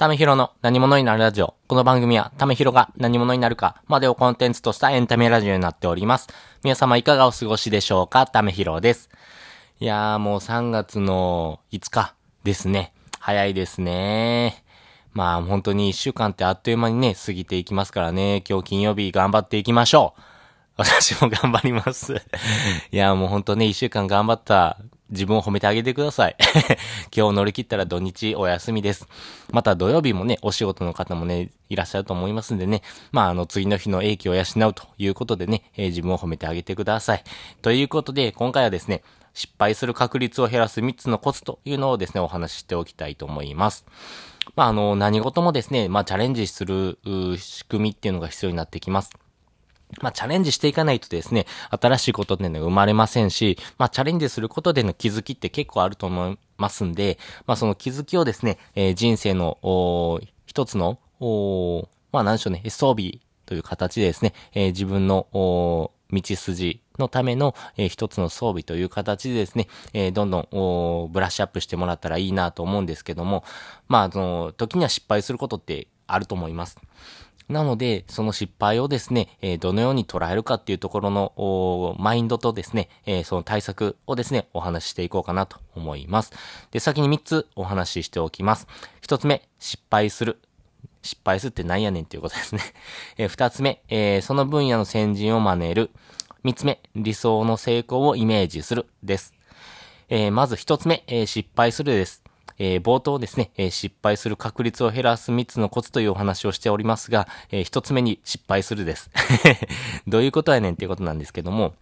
ためひろの何者になるラジオ。この番組は、ためひろが何者になるかまでをコンテンツとしたエンタメラジオになっております。皆様いかがお過ごしでしょうか？ためひろです。いやーもう3月の5日ですね。早いですね。まあ本当に1週間ってあっという間にね、過ぎていきますからね。今日金曜日頑張っていきましょう。私も頑張りますいや、もうほんとね、一週間頑張った自分を褒めてあげてください 今日乗り切ったら土日お休みです。また土曜日もね、お仕事の方もね、いらっしゃると思いますんでね。まあ、あの、次の日の英気を養うということでね、えー、自分を褒めてあげてください。ということで、今回はですね、失敗する確率を減らす3つのコツというのをですね、お話ししておきたいと思います。まあ、あの、何事もですね、まあ、チャレンジする仕組みっていうのが必要になってきます。まあ、チャレンジしていかないとですね、新しいことっていうのが生まれませんし、まあ、チャレンジすることでの気づきって結構あると思いますんで、まあ、その気づきをですね、えー、人生の、一つの、まあ、なんでしょうね、装備という形でですね、えー、自分の、道筋のための、えー、一つの装備という形でですね、えー、どんどん、ブラッシュアップしてもらったらいいなと思うんですけども、まあ、その、時には失敗することってあると思います。なので、その失敗をですね、え、どのように捉えるかっていうところの、マインドとですね、え、その対策をですね、お話ししていこうかなと思います。で、先に3つお話ししておきます。1つ目、失敗する。失敗するって何やねんっていうことですね。え、2つ目、え、その分野の先人を真似る。3つ目、理想の成功をイメージする。です。え、まず1つ目、え、失敗するです。えー、冒頭ですね、えー、失敗する確率を減らす3つのコツというお話をしておりますが、えー、1つ目に失敗するです。どういうことやねんっていうことなんですけども、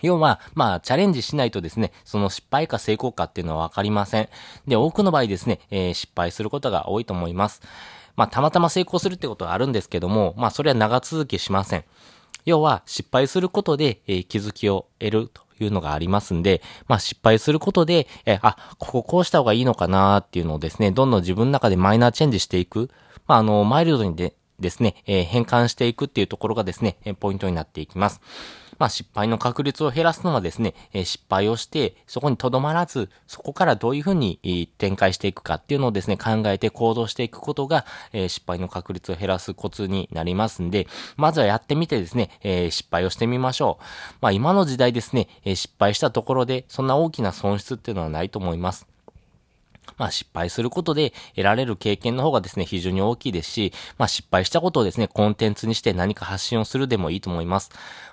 要は、まあ、チャレンジしないとですね、その失敗か成功かっていうのはわかりません。で、多くの場合ですね、えー、失敗することが多いと思います。まあ、たまたま成功するってことはあるんですけども、まあ、それは長続きしません。要は、失敗することで、えー、気づきを得るというのがありますんで、まあ失敗することで、えあ、こここうした方がいいのかなっていうのをですね、どんどん自分の中でマイナーチェンジしていく。まああの、マイルドにでですね、えー、変換していくっていうところがですね、ポイントになっていきます。まあ失敗の確率を減らすのはですね、え失敗をして、そこにとどまらず、そこからどういうふうに展開していくかっていうのをですね、考えて行動していくことが、え失敗の確率を減らすコツになりますんで、まずはやってみてですね、え失敗をしてみましょう。まあ今の時代ですね、え失敗したところで、そんな大きな損失っていうのはないと思います。まあ失敗することで得られる経験の方がですね、非常に大きいですし、まあ失敗したことをですね、コンテンツにして何か発信をするでもいいと思います。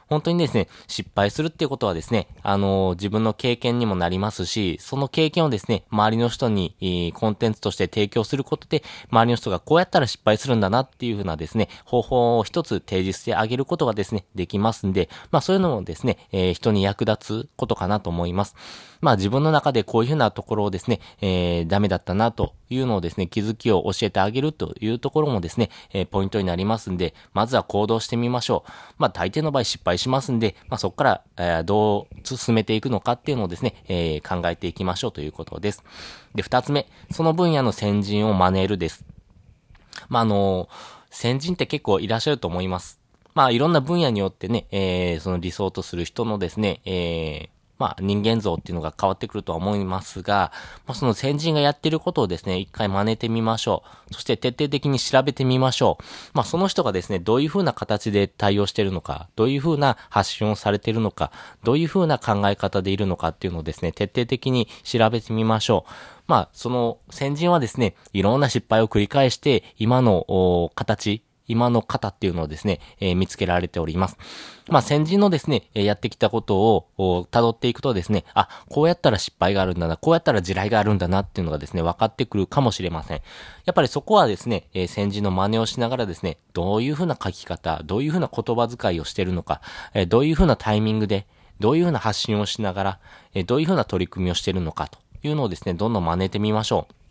本当にですね、失敗するっていうことはですね、あのー、自分の経験にもなりますし、その経験をですね、周りの人に、えー、コンテンツとして提供することで、周りの人がこうやったら失敗するんだなっていうふうなですね、方法を一つ提示してあげることがですね、できますんで、まあそういうのもですね、えー、人に役立つことかなと思います。まあ自分の中でこういうふうなところをですね、えー、ダメだったなというのをですね、気づきを教えてあげるというところもですね、えー、ポイントになりますんで、まずは行動してみましょう。まあ大抵の場合失敗介しますんで、まあ、そこから、えー、どう進めていくのかっていうのをですね、えー、考えていきましょうということです。で、二つ目、その分野の先人を真似るです。まあ、あの先人って結構いらっしゃると思います。まあ、いろんな分野によってね、えー、その理想とする人のですね、えーまあ人間像っていうのが変わってくるとは思いますが、まあその先人がやってることをですね、一回真似てみましょう。そして徹底的に調べてみましょう。まあその人がですね、どういう風な形で対応してるのか、どういう風な発信をされてるのか、どういう風な考え方でいるのかっていうのをですね、徹底的に調べてみましょう。まあその先人はですね、いろんな失敗を繰り返して、今の形、今の方っていうのをですね、えー、見つけられております。まあ、先人のですね、やってきたことを辿っていくとですね、あ、こうやったら失敗があるんだな、こうやったら地雷があるんだなっていうのがですね、分かってくるかもしれません。やっぱりそこはですね、えー、先人の真似をしながらですね、どういうふうな書き方、どういうふうな言葉遣いをしてるのか、えー、どういうふうなタイミングで、どういうふうな発信をしながら、え、どういうふうな取り組みをしてるのかというのをですね、どんどん真似てみましょう。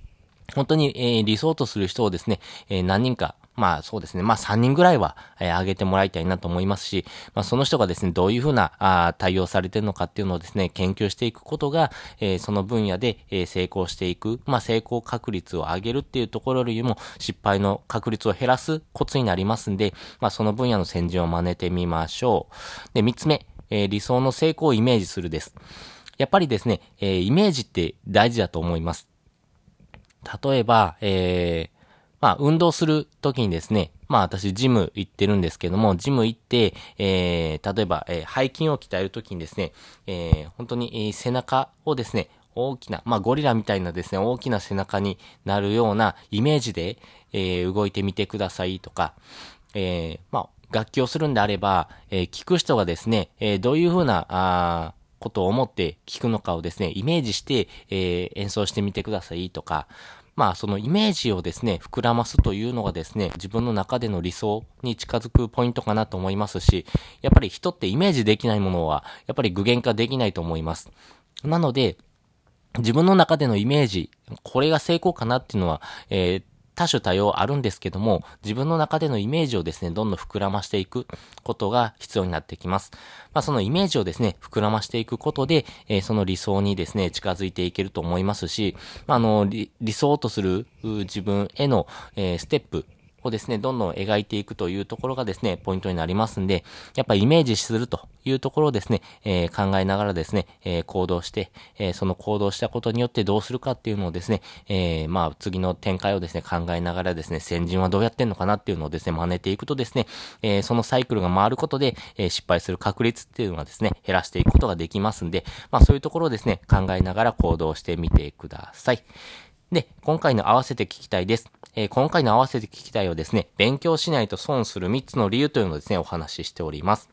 本当に、えー、理想とする人をですね、えー、何人か、まあそうですね。まあ3人ぐらいは、えー、上げてもらいたいなと思いますし、まあその人がですね、どういうふうなあ対応されてるのかっていうのをですね、研究していくことが、えー、その分野で、えー、成功していく、まあ成功確率を上げるっていうところよりも失敗の確率を減らすコツになりますんで、まあその分野の先人を真似てみましょう。で、3つ目、えー、理想の成功をイメージするです。やっぱりですね、えー、イメージって大事だと思います。例えば、えー、まあ、運動するときにですね、まあ私ジム行ってるんですけども、ジム行って、えー、例えば、えー、背筋を鍛えるときにですね、えー、本当に、えー、背中をですね、大きな、まあゴリラみたいなですね、大きな背中になるようなイメージで、えー、動いてみてくださいとか、えー、まあ楽器をするんであれば、えー、聞く人がですね、えー、どういうふうな、あことを思って聞くのかをですね、イメージして、えー、演奏してみてくださいとか、まあそのイメージをですね、膨らますというのがですね、自分の中での理想に近づくポイントかなと思いますし、やっぱり人ってイメージできないものは、やっぱり具現化できないと思います。なので、自分の中でのイメージ、これが成功かなっていうのは、えー、多種多様あるんですけども、自分の中でのイメージをですね、どんどん膨らましていくことが必要になってきます。まあ、そのイメージをですね、膨らましていくことで、えー、その理想にですね、近づいていけると思いますし、まあ、あの、理想とする自分への、えー、ステップをですね、どんどん描いていくというところがですね、ポイントになりますんで、やっぱイメージするというところをですね、えー、考えながらですね、えー、行動して、えー、その行動したことによってどうするかっていうのをですね、えまあ、次の展開をですね、考えながらですね、先人はどうやってんのかなっていうのをですね、真似ていくとですね、えそのサイクルが回ることで、え失敗する確率っていうのはですね、減らしていくことができますんで、まあ、そういうところをですね、考えながら行動してみてください。で、今回の合わせて聞きたいです。えー、今回の合わせて聞きたいをですね、勉強しないと損する3つの理由というのをですね、お話ししております。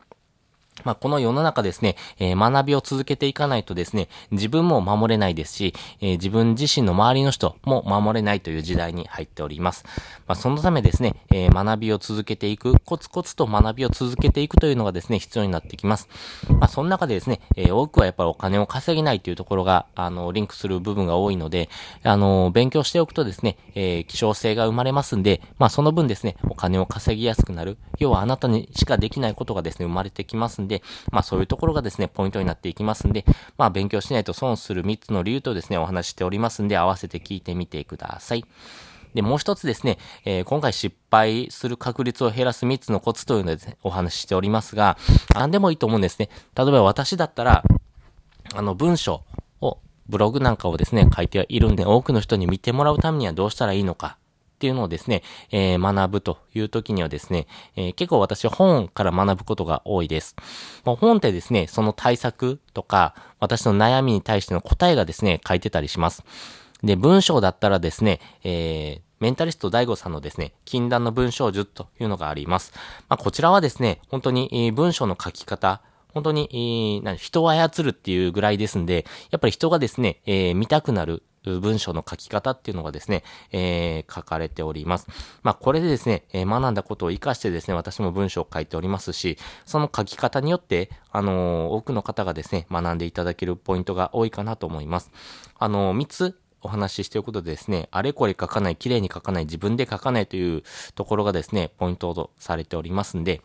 まあ、この世の中ですね、えー、学びを続けていかないとですね、自分も守れないですし、えー、自分自身の周りの人も守れないという時代に入っております。まあ、そのためですね、えー、学びを続けていく、コツコツと学びを続けていくというのがですね、必要になってきます。まあ、その中でですね、え多くはやっぱりお金を稼げないというところが、あの、リンクする部分が多いので、あの、勉強しておくとですね、え希少性が生まれますんで、まあ、その分ですね、お金を稼ぎやすくなる。要はあなたにしかできないことがですね、生まれてきますんで、まあそういうところがですね、ポイントになっていきますんで、まあ勉強しないと損する3つの理由とですね、お話しておりますんで、合わせて聞いてみてください。で、もう一つですね、えー、今回失敗する確率を減らす3つのコツというので、ね、お話ししておりますが、何でもいいと思うんですね。例えば私だったら、あの文章を、ブログなんかをですね、書いているんで、多くの人に見てもらうためにはどうしたらいいのか。っていうのをですね、えー、学ぶという時にはですね、えー、結構私は本から学ぶことが多いです。もう本ってですね、その対策とか、私の悩みに対しての答えがですね、書いてたりします。で、文章だったらですね、えー、メンタリスト DAIGO さんのですね、禁断の文章術というのがあります。まあ、こちらはですね、本当に、文章の書き方、本当に、人を操るっていうぐらいですんで、やっぱり人がですね、えー、見たくなる、文章の書き方っていうのがですね、えー、書かれております。まあ、これでですね、えー、学んだことを活かしてですね、私も文章を書いておりますし、その書き方によって、あのー、多くの方がですね、学んでいただけるポイントが多いかなと思います。あのー、3つお話ししておくとですね、あれこれ書かない、綺麗に書かない、自分で書かないというところがですね、ポイントとされておりますんで、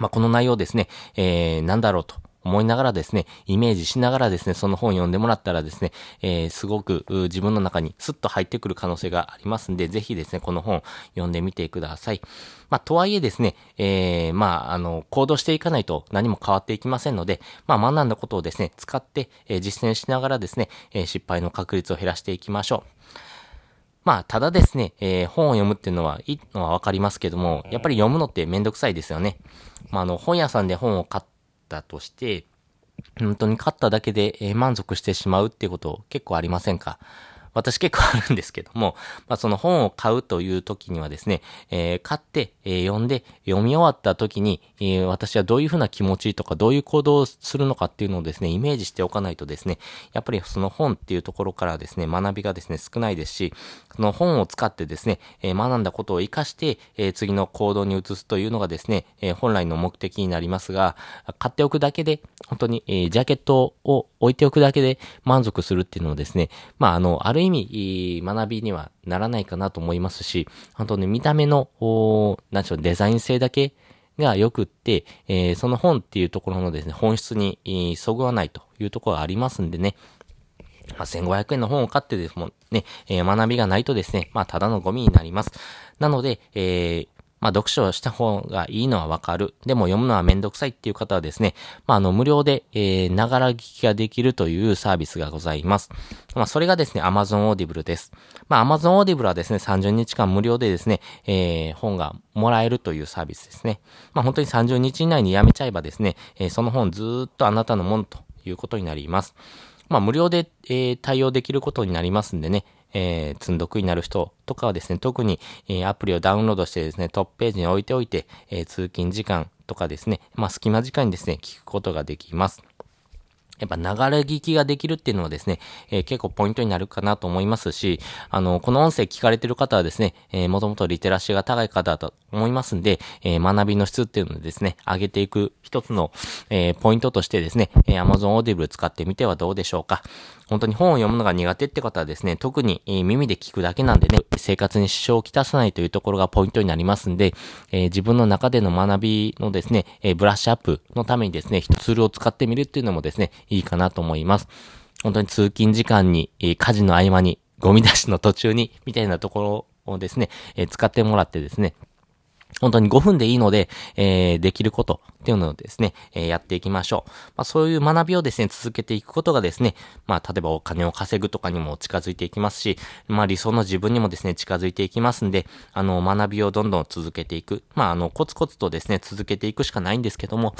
まあ、この内容ですね、えー、なんだろうと思いながらですね、イメージしながらですね、その本読んでもらったらですね、えー、すごく自分の中にスッと入ってくる可能性がありますんで、ぜひですね、この本読んでみてください。まあ、とはいえですね、えー、まあ、あの、行動していかないと何も変わっていきませんので、まあ、学んだことをですね、使って、えー、実践しながらですね、えー、失敗の確率を減らしていきましょう。まあ、ただですね、えー、本を読むっていうのは、いいのはわかりますけども、やっぱり読むのってめんどくさいですよね。まあ、あの、本屋さんで本を買っったとして、本当に勝っただけで、満足してしまうっていうこと結構ありませんか？私結構あるんですけども、まあその本を買うという時にはですね、えー、買って、えー、読んで、読み終わった時に、えー、私はどういうふうな気持ちとか、どういう行動をするのかっていうのをですね、イメージしておかないとですね、やっぱりその本っていうところからですね、学びがですね、少ないですし、その本を使ってですね、え学んだことを活かして、え次の行動に移すというのがですね、え本来の目的になりますが、買っておくだけで、本当に、えジャケットを置いておくだけで満足するっていうのをですね、まあ、あの、ある意味、学びにはならないかなと思いますし、本当ね見た目の、なんでしょう、デザイン性だけが良くって、えー、その本っていうところのですね、本質に、そぐわないというところがありますんでね、まあ、1500円の本を買ってですもんね、えー、学びがないとですね、まあ、ただのゴミになります。なので、えー、まあ、読書をした方がいいのはわかる。でも読むのはめんどくさいっていう方はですね、まあ、あの、無料で、え、ながら聞きができるというサービスがございます。まあ、それがですね、Amazon Audible です。まあ、Amazon Audible はですね、30日間無料でですね、えー、本がもらえるというサービスですね。まあ、本当に30日以内にやめちゃえばですね、えー、その本ずっとあなたのものということになります。まあ、無料で、えー、対応できることになりますんでね、えー、積んどくになる人とかはですね、特に、えー、アプリをダウンロードしてですね、トップページに置いておいて、えー、通勤時間とかですね、まあ、隙間時間にですね、聞くことができます。やっぱ流れ聞きができるっていうのはですね、えー、結構ポイントになるかなと思いますし、あの、この音声聞かれてる方はですね、えー、もともとリテラシーが高い方だと思いますんで、えー、学びの質っていうのをですね、上げていく一つの、えー、ポイントとしてですね、えー、Amazon Audible 使ってみてはどうでしょうか。本当に本を読むのが苦手って方はですね、特に、え、耳で聞くだけなんでね、生活に支障をきたさないというところがポイントになりますんで、えー、自分の中での学びのですね、えー、ブラッシュアップのためにですね、ツールを使ってみるっていうのもですね、いいかなと思います。本当に通勤時間に、えー、家事の合間に、ゴミ出しの途中に、みたいなところをですね、えー、使ってもらってですね、本当に5分でいいので、えー、できることっていうのをですね、えー、やっていきましょう。まあ、そういう学びをですね、続けていくことがですね、まあ、例えばお金を稼ぐとかにも近づいていきますし、まあ、理想の自分にもですね、近づいていきますんで、あの、学びをどんどん続けていく。まあ、あの、コツコツとですね、続けていくしかないんですけども、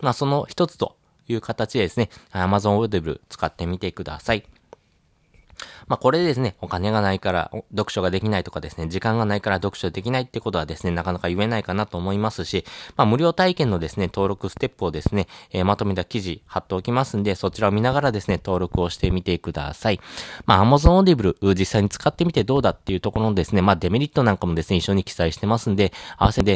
まあ、その一つという形でですね、Amazon Audible 使ってみてください。まあ、これでですね、お金がないから読書ができないとかですね、時間がないから読書できないってことはですね、なかなか言えないかなと思いますし、まあ、無料体験のですね、登録ステップをですね、えー、まとめた記事貼っておきますんで、そちらを見ながらですね、登録をしてみてください。まあ、Amazon Audible 実際に使ってみてどうだっていうところのですね、まあ、デメリットなんかもですね、一緒に記載してますんで、合わせて